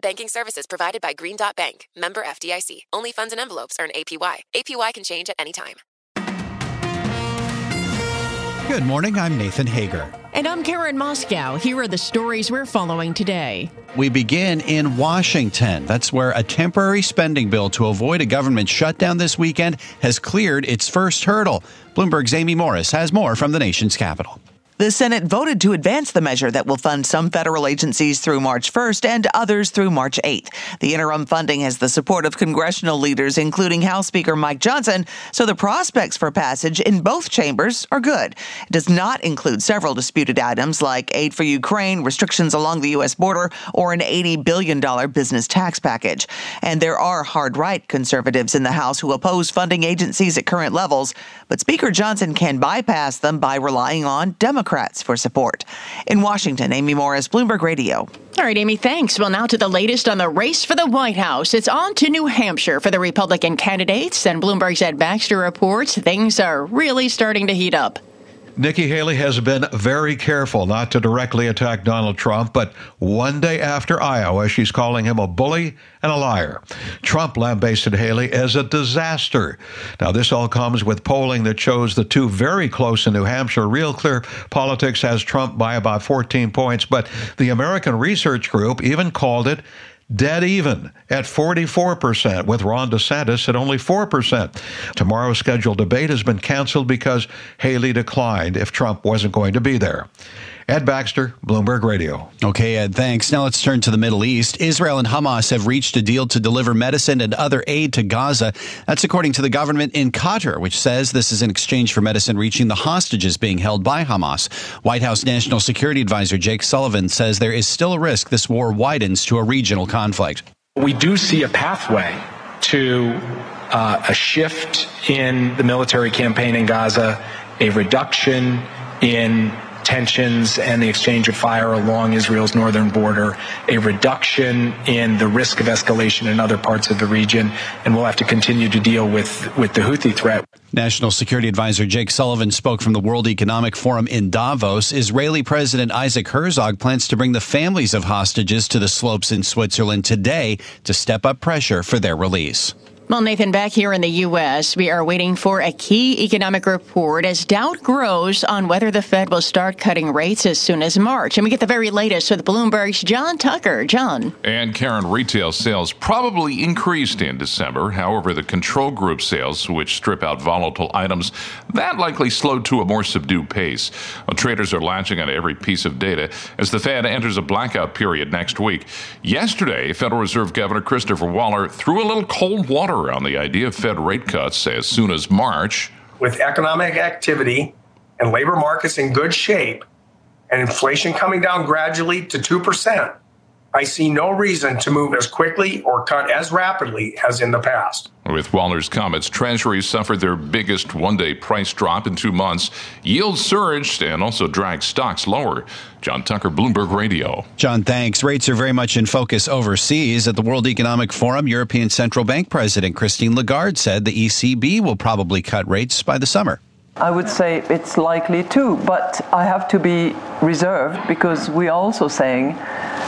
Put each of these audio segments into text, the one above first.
Banking services provided by Green Dot Bank, member FDIC. Only funds and envelopes earn APY. APY can change at any time. Good morning. I'm Nathan Hager. And I'm Karen Moskow. Here are the stories we're following today. We begin in Washington. That's where a temporary spending bill to avoid a government shutdown this weekend has cleared its first hurdle. Bloomberg's Amy Morris has more from the nation's capital. The Senate voted to advance the measure that will fund some federal agencies through March 1st and others through March 8th. The interim funding has the support of congressional leaders, including House Speaker Mike Johnson, so the prospects for passage in both chambers are good. It does not include several disputed items like aid for Ukraine, restrictions along the U.S. border, or an $80 billion business tax package. And there are hard right conservatives in the House who oppose funding agencies at current levels, but Speaker Johnson can bypass them by relying on Democrats Democrats for support. In Washington, Amy Morris, Bloomberg Radio. All right, Amy, thanks. Well, now to the latest on the race for the White House. It's on to New Hampshire for the Republican candidates, and Bloomberg's Ed Baxter reports things are really starting to heat up. Nikki Haley has been very careful not to directly attack Donald Trump, but one day after Iowa, she's calling him a bully and a liar. Trump lambasted Haley as a disaster. Now, this all comes with polling that shows the two very close in New Hampshire. Real Clear Politics has Trump by about 14 points, but the American Research Group even called it dead even at 44%, with Ron DeSantis at only 4%. Tomorrow's scheduled debate has been canceled because Haley declined if Trump wasn't going to be there. Ed Baxter, Bloomberg Radio. Okay, Ed, thanks. Now let's turn to the Middle East. Israel and Hamas have reached a deal to deliver medicine and other aid to Gaza. That's according to the government in Qatar, which says this is in exchange for medicine reaching the hostages being held by Hamas. White House National Security Advisor Jake Sullivan says there is still a risk this war widens to a regional conflict. We do see a pathway to uh, a shift in the military campaign in Gaza, a reduction in tensions and the exchange of fire along Israel's northern border, a reduction in the risk of escalation in other parts of the region, and we'll have to continue to deal with, with the Houthi threat. National Security Advisor Jake Sullivan spoke from the World Economic Forum in Davos. Israeli President Isaac Herzog plans to bring the families of hostages to the slopes in Switzerland today to step up pressure for their release. Well, Nathan, back here in the U.S., we are waiting for a key economic report as doubt grows on whether the Fed will start cutting rates as soon as March. And we get the very latest with Bloomberg's John Tucker. John. And Karen, retail sales probably increased in December. However, the control group sales, which strip out volatile items, that likely slowed to a more subdued pace. Well, traders are latching on every piece of data as the Fed enters a blackout period next week. Yesterday, Federal Reserve Governor Christopher Waller threw a little cold water on the idea of Fed rate cuts as soon as March. With economic activity and labor markets in good shape and inflation coming down gradually to 2%, I see no reason to move as quickly or cut as rapidly as in the past. With Waller's comments, Treasuries suffered their biggest one day price drop in two months. Yields surged and also dragged stocks lower. John Tucker, Bloomberg Radio. John, thanks. Rates are very much in focus overseas. At the World Economic Forum, European Central Bank President Christine Lagarde said the ECB will probably cut rates by the summer. I would say it's likely too, but I have to be reserved because we are also saying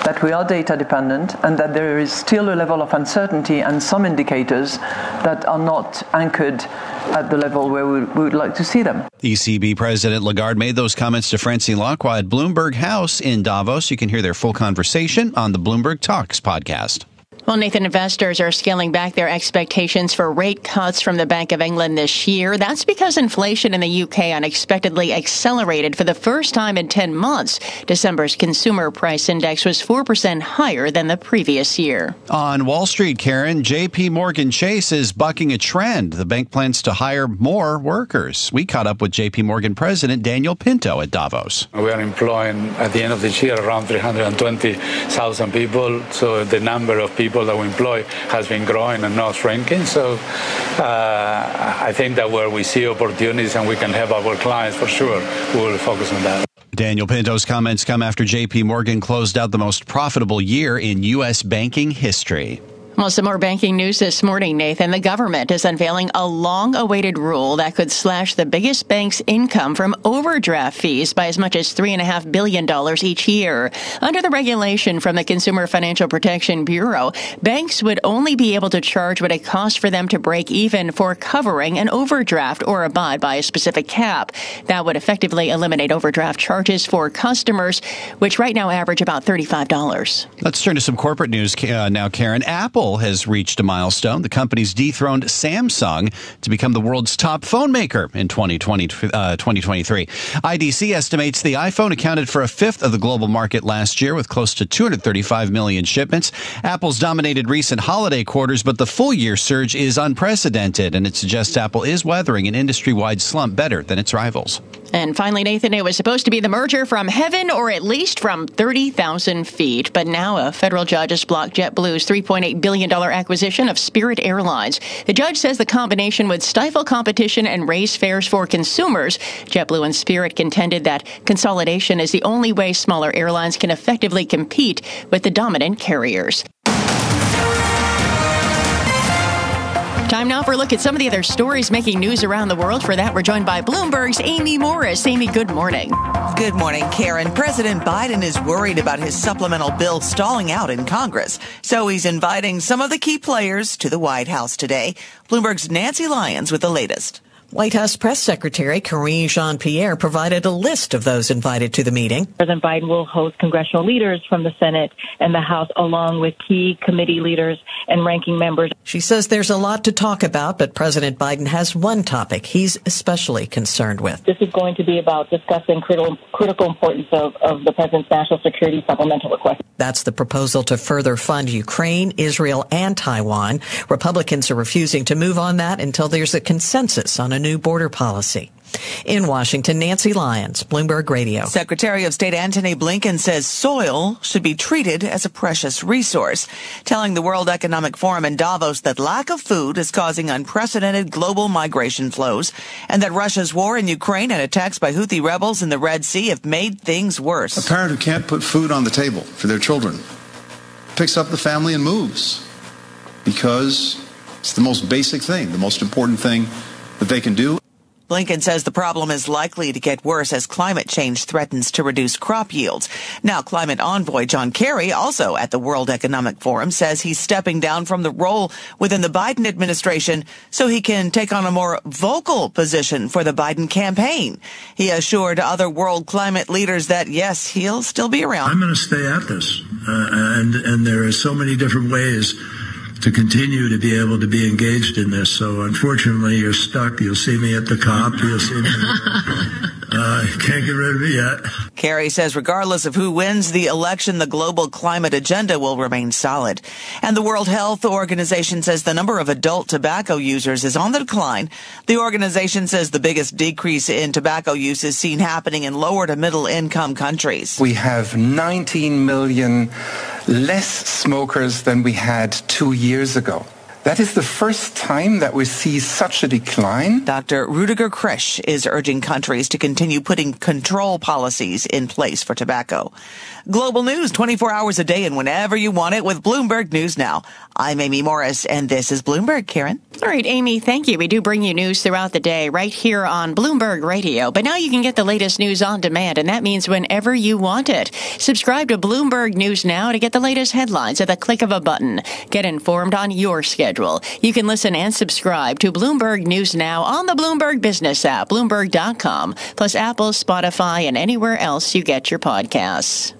that we are data dependent and that there is still a level of uncertainty and some indicators that are not anchored at the level where we, would like to see them. ECB President Lagarde made those comments to Francine Lacqua at Bloomberg House in Davos. You can hear their full conversation on the Bloomberg Talks podcast. Well, Nathan, investors are scaling back their expectations for rate cuts from the Bank of England this year. That's because inflation in the UK unexpectedly accelerated for the first time in 10 months. December's consumer price index was 4% higher than the previous year. On Wall Street, Karen, JP Morgan Chase is bucking a trend. The bank plans to hire more workers. We caught up with JP Morgan President Daniel Pinto at Davos. We are employing at the end of this year around 320,000 people. So the number of people people that we employ has been growing and not shrinking. So uh, I think that where we see opportunities and we can help our clients for sure, we will focus on that. Daniel Pinto's comments come after JP Morgan closed out the most profitable year in U.S. banking history. Well, some more banking news this morning, Nathan. The government is unveiling a long awaited rule that could slash the biggest bank's income from overdraft fees by as much as $3.5 billion each year. Under the regulation from the Consumer Financial Protection Bureau, banks would only be able to charge what it costs for them to break even for covering an overdraft or abide by a specific cap. That would effectively eliminate overdraft charges for customers, which right now average about $35. Let's turn to some corporate news uh, now, Karen. Apple Apple has reached a milestone. The company's dethroned Samsung to become the world's top phone maker in 2020, uh, 2023. IDC estimates the iPhone accounted for a fifth of the global market last year with close to 235 million shipments. Apple's dominated recent holiday quarters, but the full year surge is unprecedented, and it suggests Apple is weathering an industry wide slump better than its rivals. And finally, Nathan, it was supposed to be the merger from heaven or at least from 30,000 feet. But now a federal judge has blocked JetBlue's $3.8 billion acquisition of Spirit Airlines. The judge says the combination would stifle competition and raise fares for consumers. JetBlue and Spirit contended that consolidation is the only way smaller airlines can effectively compete with the dominant carriers. Time now for a look at some of the other stories making news around the world. For that, we're joined by Bloomberg's Amy Morris. Amy, good morning. Good morning, Karen. President Biden is worried about his supplemental bill stalling out in Congress. So he's inviting some of the key players to the White House today. Bloomberg's Nancy Lyons with the latest. White House Press Secretary Karine Jean Pierre provided a list of those invited to the meeting. President Biden will host congressional leaders from the Senate and the House, along with key committee leaders and ranking members. She says there's a lot to talk about, but President Biden has one topic he's especially concerned with. This is going to be about discussing critical, critical importance of, of the president's national security supplemental request. That's the proposal to further fund Ukraine, Israel, and Taiwan. Republicans are refusing to move on that until there's a consensus on a new border policy. In Washington, Nancy Lyons, Bloomberg Radio. Secretary of State Antony Blinken says soil should be treated as a precious resource, telling the World Economic Forum in Davos that lack of food is causing unprecedented global migration flows and that Russia's war in Ukraine and attacks by Houthi rebels in the Red Sea have made things worse. A parent who can't put food on the table for their children picks up the family and moves because it's the most basic thing, the most important thing that they can do. Blinken says the problem is likely to get worse as climate change threatens to reduce crop yields. Now, climate envoy John Kerry, also at the World Economic Forum, says he's stepping down from the role within the Biden administration so he can take on a more vocal position for the Biden campaign. He assured other world climate leaders that, yes, he'll still be around. I'm going to stay at this. Uh, and, and there are so many different ways to continue to be able to be engaged in this. So unfortunately, you're stuck. You'll see me at the COP. You'll see me. Uh, can't get rid of me yet. Kerry says regardless of who wins the election, the global climate agenda will remain solid. And the World Health Organization says the number of adult tobacco users is on the decline. The organization says the biggest decrease in tobacco use is seen happening in lower to middle income countries. We have 19 million less smokers than we had two years ago. That is the first time that we see such a decline. Dr. Rudiger Krech is urging countries to continue putting control policies in place for tobacco. Global news 24 hours a day and whenever you want it with Bloomberg News Now. I'm Amy Morris and this is Bloomberg, Karen. All right, Amy, thank you. We do bring you news throughout the day right here on Bloomberg Radio, but now you can get the latest news on demand and that means whenever you want it. Subscribe to Bloomberg News Now to get the latest headlines at the click of a button. Get informed on your schedule schedule. You can listen and subscribe to Bloomberg News Now on the Bloomberg Business app, Bloomberg.com, plus Apple, Spotify, and anywhere else you get your podcasts.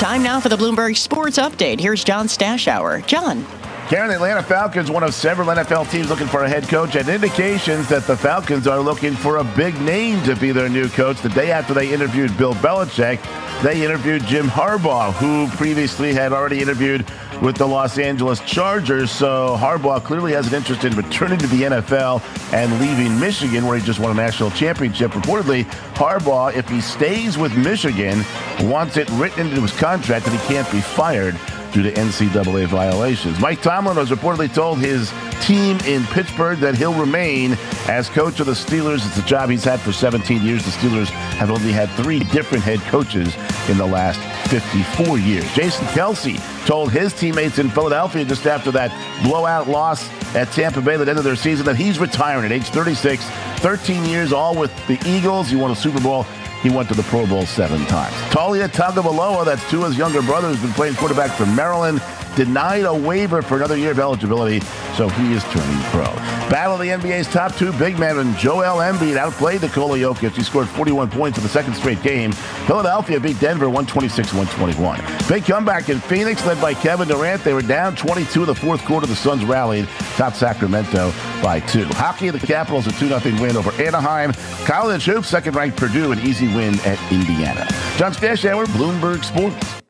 Time now for the Bloomberg Sports Update. Here's John Stashower. John. Karen, the Atlanta Falcons, one of several NFL teams looking for a head coach, and indications that the Falcons are looking for a big name to be their new coach. The day after they interviewed Bill Belichick, they interviewed Jim Harbaugh, who previously had already interviewed with the Los Angeles Chargers. So Harbaugh clearly has an interest in returning to the NFL and leaving Michigan, where he just won a national championship. Reportedly, Harbaugh, if he stays with Michigan, wants it written into his contract that he can't be fired due to NCAA violations. Mike Tomlin has reportedly told his team in Pittsburgh that he'll remain as coach of the Steelers. It's a job he's had for 17 years. The Steelers have only had three different head coaches in the last 54 years. Jason Kelce told his teammates in Philadelphia just after that blowout loss at Tampa Bay at the end of their season that he's retiring at age 36. 13 years all with the Eagles. He won a Super Bowl he went to the Pro Bowl seven times. Taulia Tagovailoa, that's Tua's younger brother, who's been playing quarterback for Maryland, denied a waiver for another year of eligibility, so he is turning pro. Battle of the NBA's top two big men, and Joel Embiid outplayed Nikola Jokic. He scored 41 points in the second straight game. Philadelphia beat Denver 126-121. Big comeback in Phoenix, led by Kevin Durant. They were down 22 in the fourth quarter. The Suns rallied, top Sacramento by two. Hockey, the Capitals, a 2-0 win over Anaheim. College hoops, second-ranked Purdue, an easy win at Indiana. John Stashower, Bloomberg Sports.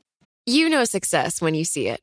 You know success when you see it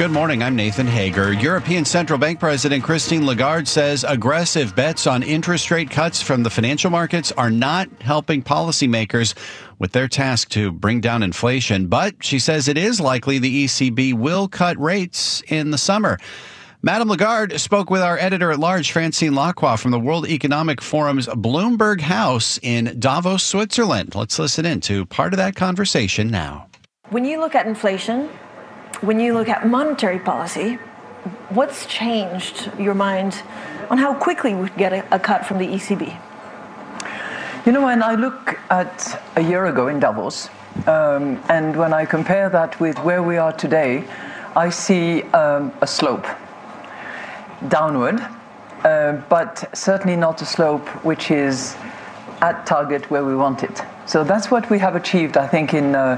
Good morning. I'm Nathan Hager. European Central Bank President Christine Lagarde says aggressive bets on interest rate cuts from the financial markets are not helping policymakers with their task to bring down inflation. But she says it is likely the ECB will cut rates in the summer. Madame Lagarde spoke with our editor at large, Francine Lacqua, from the World Economic Forum's Bloomberg House in Davos, Switzerland. Let's listen in to part of that conversation now. When you look at inflation, when you look at monetary policy, what's changed your mind on how quickly we get a, a cut from the ECB? You know, when I look at a year ago in Davos, um, and when I compare that with where we are today, I see um, a slope downward, uh, but certainly not a slope which is at target where we want it. So that's what we have achieved, I think, in, uh,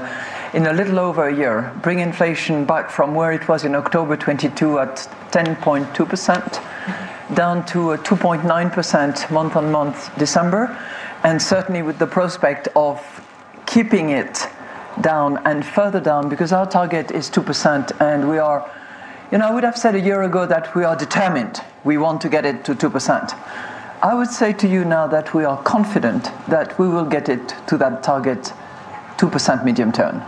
in a little over a year. Bring inflation back from where it was in October 22 at 10.2% down to 2.9% month on month December, and certainly with the prospect of keeping it down and further down because our target is 2% and we are you know, I would have said a year ago that we are determined. We want to get it to 2%. I would say to you now that we are confident that we will get it to that target 2% medium term.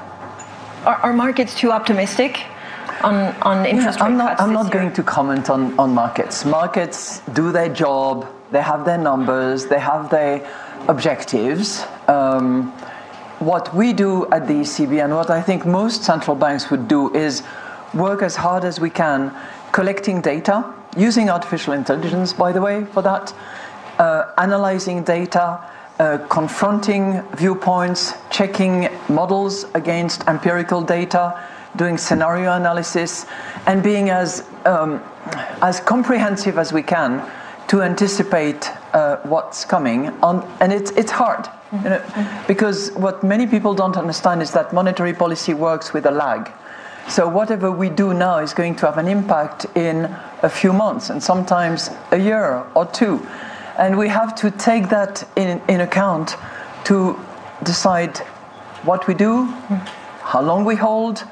Are, are markets too optimistic on, on interest yeah, rate I'm not, I'm not going to comment on, on markets. Markets do their job, they have their numbers, they have their objectives. Um, what we do at the ECB and what I think most central banks would do is work as hard as we can collecting data, using artificial intelligence, by the way, for that, uh, analyzing data, uh, confronting viewpoints, checking models against empirical data, doing scenario analysis, and being as, um, as comprehensive as we can to anticipate uh, what's coming. On, and it's, it's hard. You know, because what many people don't understand is that monetary policy works with a lag. So whatever we do now is going to have an impact in a few months and sometimes a year or two. And we have to take that in, in account to decide what we do, how long we hold,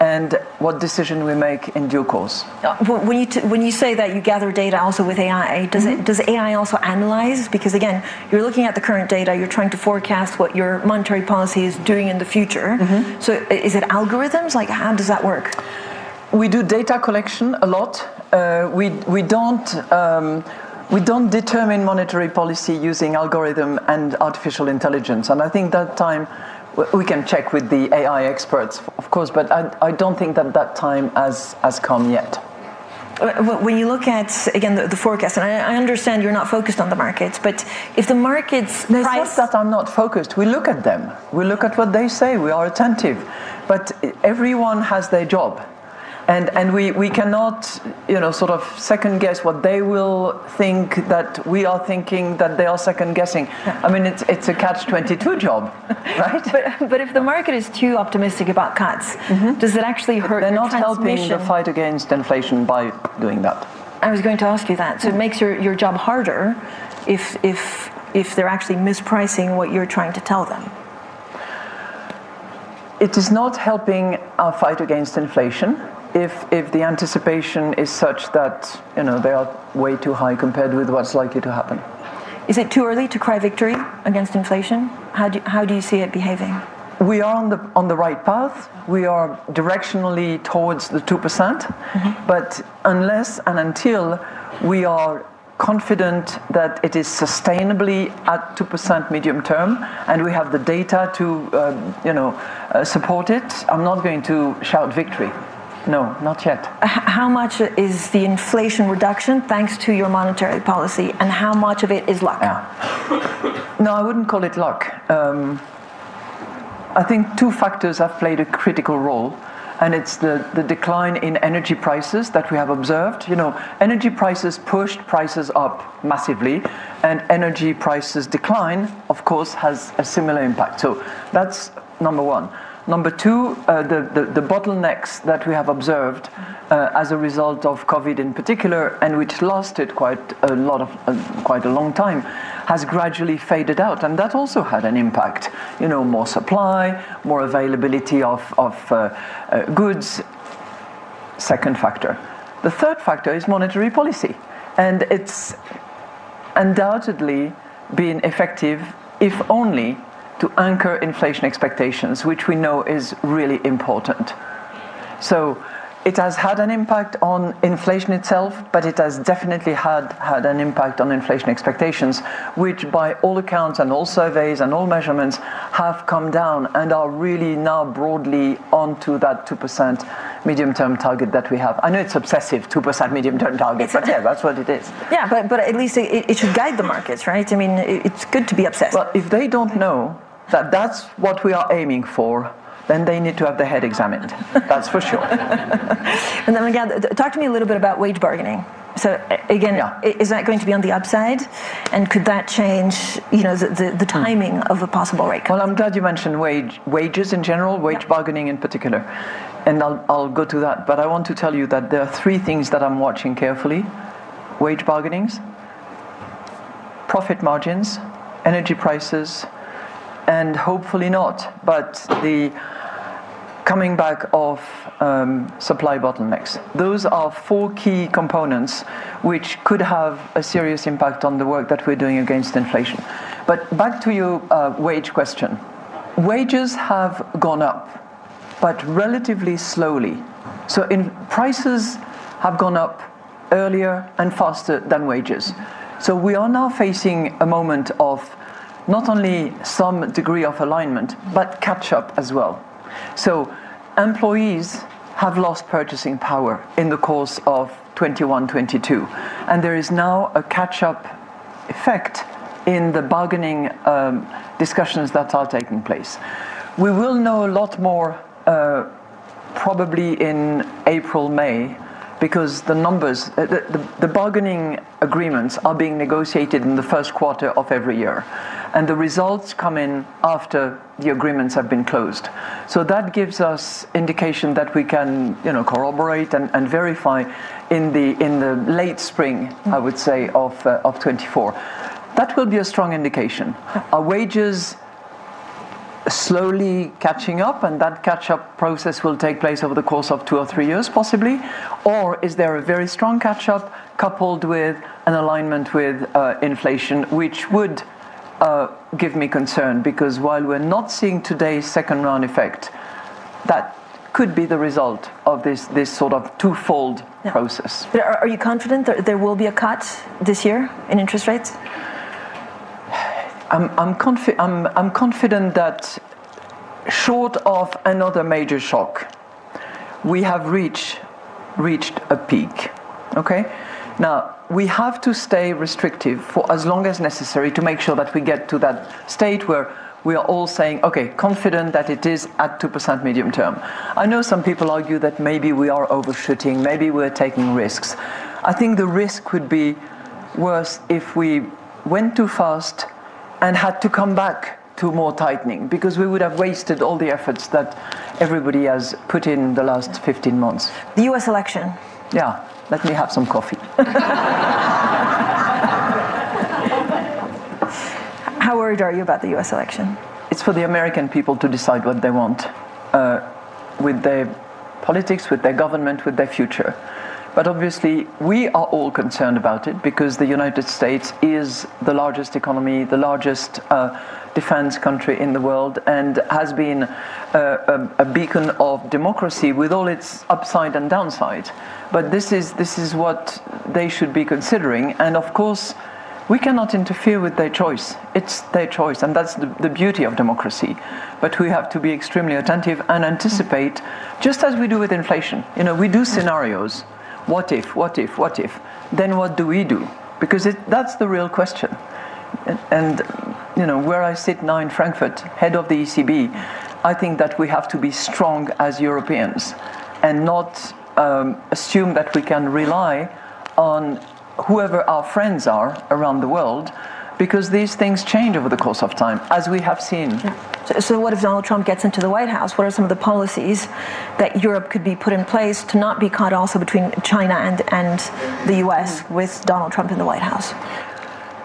and what decision we make in due course. Uh, when you, t- when you say that you gather data also with AI, does, mm-hmm. it, does AI also analyze? Because again, you're looking at the current data, you're trying to forecast what your monetary policy is doing in the future. Mm-hmm. So is it algorithms? Like, how does that work? We do data collection a lot. Uh, we, we don't. Um, we don't determine monetary policy using algorithm and artificial intelligence. And I think that time we can check with the AI experts, of course, but I, I don't think that that time has, has come yet. When you look at again the, the forecast, and I, I, understand you're not focused on the markets, but if the markets no, price that I'm not focused, we look at them, we look at what they say, we are attentive, but everyone has their job and and we, we cannot you know sort of second guess what they will think that we are thinking that they are second guessing. I mean it's it's a catch 22 job right? But, but if the market is too optimistic about cuts mm-hmm. does it actually hurt they're not helping the fight against inflation by doing that. I was going to ask you that. So it makes your, your job harder if if if they're actually mispricing what you're trying to tell them. It is not helping our fight against inflation if, if the anticipation is such that you know they are way too high compared with what's likely to happen. Is it too early to cry victory against inflation? How do, how do you see it behaving? We are on the, on the right path. We are directionally towards the 2%. percent mm hmm But unless and until we are confident that it is sustainably at 2% medium term and we have the data to uh, you know, uh, support it, I'm not going to shout victory. No, not yet. How much is the inflation reduction thanks to your monetary policy, and how much of it is luck? Yeah. no, I wouldn't call it luck. Um, I think two factors have played a critical role, and it's the, the decline in energy prices that we have observed. You know, energy prices pushed prices up massively, and energy prices decline, of course, has a similar impact. So that's number one. Number two, uh, the, the, the, bottlenecks that we have observed uh, as a result of COVID in particular, and which lasted quite a lot of uh, quite a long time, has gradually faded out, and that also had an impact. You know, more supply, more availability of, of uh, uh, goods. Second factor. The third factor is monetary policy, and it's undoubtedly been effective, if only to anchor inflation expectations, which we know is really important. So it has had an impact on inflation itself, but it has definitely had, had an impact on inflation expectations, which by all accounts and all surveys and all measurements have come down and are really now broadly onto that 2% medium term target that we have. I know it's obsessive, 2% medium term target, but yeah, that's what it is. Yeah, but, but at least it, it should guide the markets, right? I mean, it's good to be obsessed. Well, if they don't know that that's what we are aiming for, then they need to have their head examined. That's for sure. and then again, talk to me a little bit about wage bargaining. So again, yeah. is that going to be on the upside, and could that change, you know, the, the, the hmm. timing of a possible rate cut? Well, I'm glad you mentioned wage wages in general, wage yeah. bargaining in particular, and I'll I'll go to that. But I want to tell you that there are three things that I'm watching carefully: wage bargainings, profit margins, energy prices, and hopefully not, but the coming back of um, supply bottlenecks. Those are four key components which could have a serious impact on the work that we're doing against inflation. But back to your uh, wage question. Wages have gone up, but relatively slowly. So in prices have gone up earlier and faster than wages. So we are now facing a moment of not only some degree of alignment, but catch up as well. So employees have lost purchasing power in the course of 21 22. And there is now a catch up effect in the bargaining um, discussions that are taking place. We will know a lot more uh, probably in April, May, because the numbers, uh, the, the, the, bargaining agreements are being negotiated in the first quarter of every year. And the results come in after the agreements have been closed. So that gives us indication that we can, you know, corroborate and, and verify in the, in the late spring, I would say, of, uh, of 24. That will be a strong indication. Our wages slowly catching up, and that catch up process will take place over the course of two or three years, possibly? Or is there a very strong catch up coupled with an alignment with uh, inflation, which would uh, give me concern? Because while we're not seeing today's second round effect, that could be the result of this, this sort of twofold process. Are, are you confident that there will be a cut this year in interest rates? I'm, I'm, confi- I'm, I'm confident that short of another major shock, we have reached, reached a peak. Okay? Now, we have to stay restrictive for as long as necessary to make sure that we get to that state where we are all saying, okay, confident that it is at 2% medium term. I know some people argue that maybe we are overshooting, maybe we're taking risks. I think the risk would be worse if we went too fast and had to come back to more tightening because we would have wasted all the efforts that everybody has put in the last 15 months. The US election. Yeah, let me have some coffee. How worried are you about the US election? It's for the American people to decide what they want uh, with their politics, with their government, with their future. But obviously, we are all concerned about it because the United States is the largest economy, the largest uh, defense country in the world, and has been uh, a, a, beacon of democracy with all its upside and downside. But this is, this is what they should be considering. And of course, we cannot interfere with their choice. It's their choice, and that's the, the, beauty of democracy. But we have to be extremely attentive and anticipate, just as we do with inflation. You know, we do scenarios what if, what if, what if? Then what do we do? Because it, that's the real question. And, and, you know, where I sit now in Frankfurt, head of the ECB, I think that we have to be strong as Europeans and not um, assume that we can rely on whoever our friends are around the world because these things change over the course of time, as we have seen. Yeah. So, so, what if Donald Trump gets into the White House? What are some of the policies that Europe could be put in place to not be caught also between China and, and the US with Donald Trump in the White House?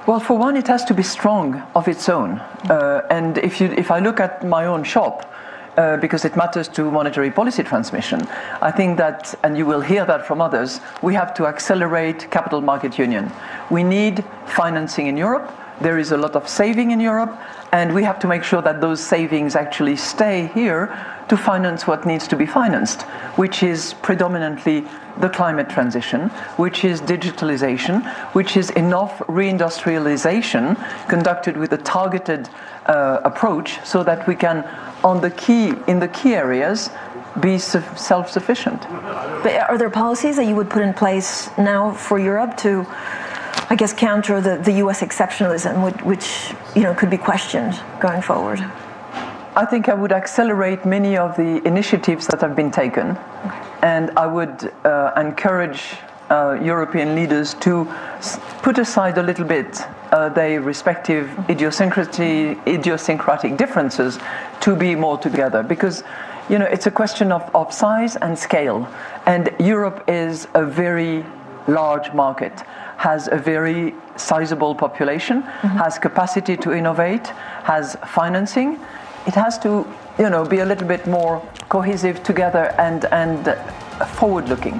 Well, for one, it has to be strong of its own. Uh, and if, you, if I look at my own shop, uh, because it matters to monetary policy transmission. I think that, and you will hear that from others, we have to accelerate capital market union. We need financing in Europe. There is a lot of saving in Europe, and we have to make sure that those savings actually stay here to finance what needs to be financed, which is predominantly the climate transition, which is digitalization, which is enough reindustrialization conducted with a targeted uh, approach so that we can, on the key, in the key areas, be self-sufficient. But are there policies that you would put in place now for Europe to I guess, counter the, the U.S. exceptionalism, which, which you know could be questioned going forward? I think I would accelerate many of the initiatives that have been taken, and I would uh, encourage uh, European leaders to put aside a little bit uh, their respective idiosyncratic differences to be more together. Because, you know, it's a question of, of size and scale. And Europe is a very large market has a very sizable population, mm-hmm. has capacity to innovate, has financing. It has to, you know, be a little bit more cohesive together and, and forward looking.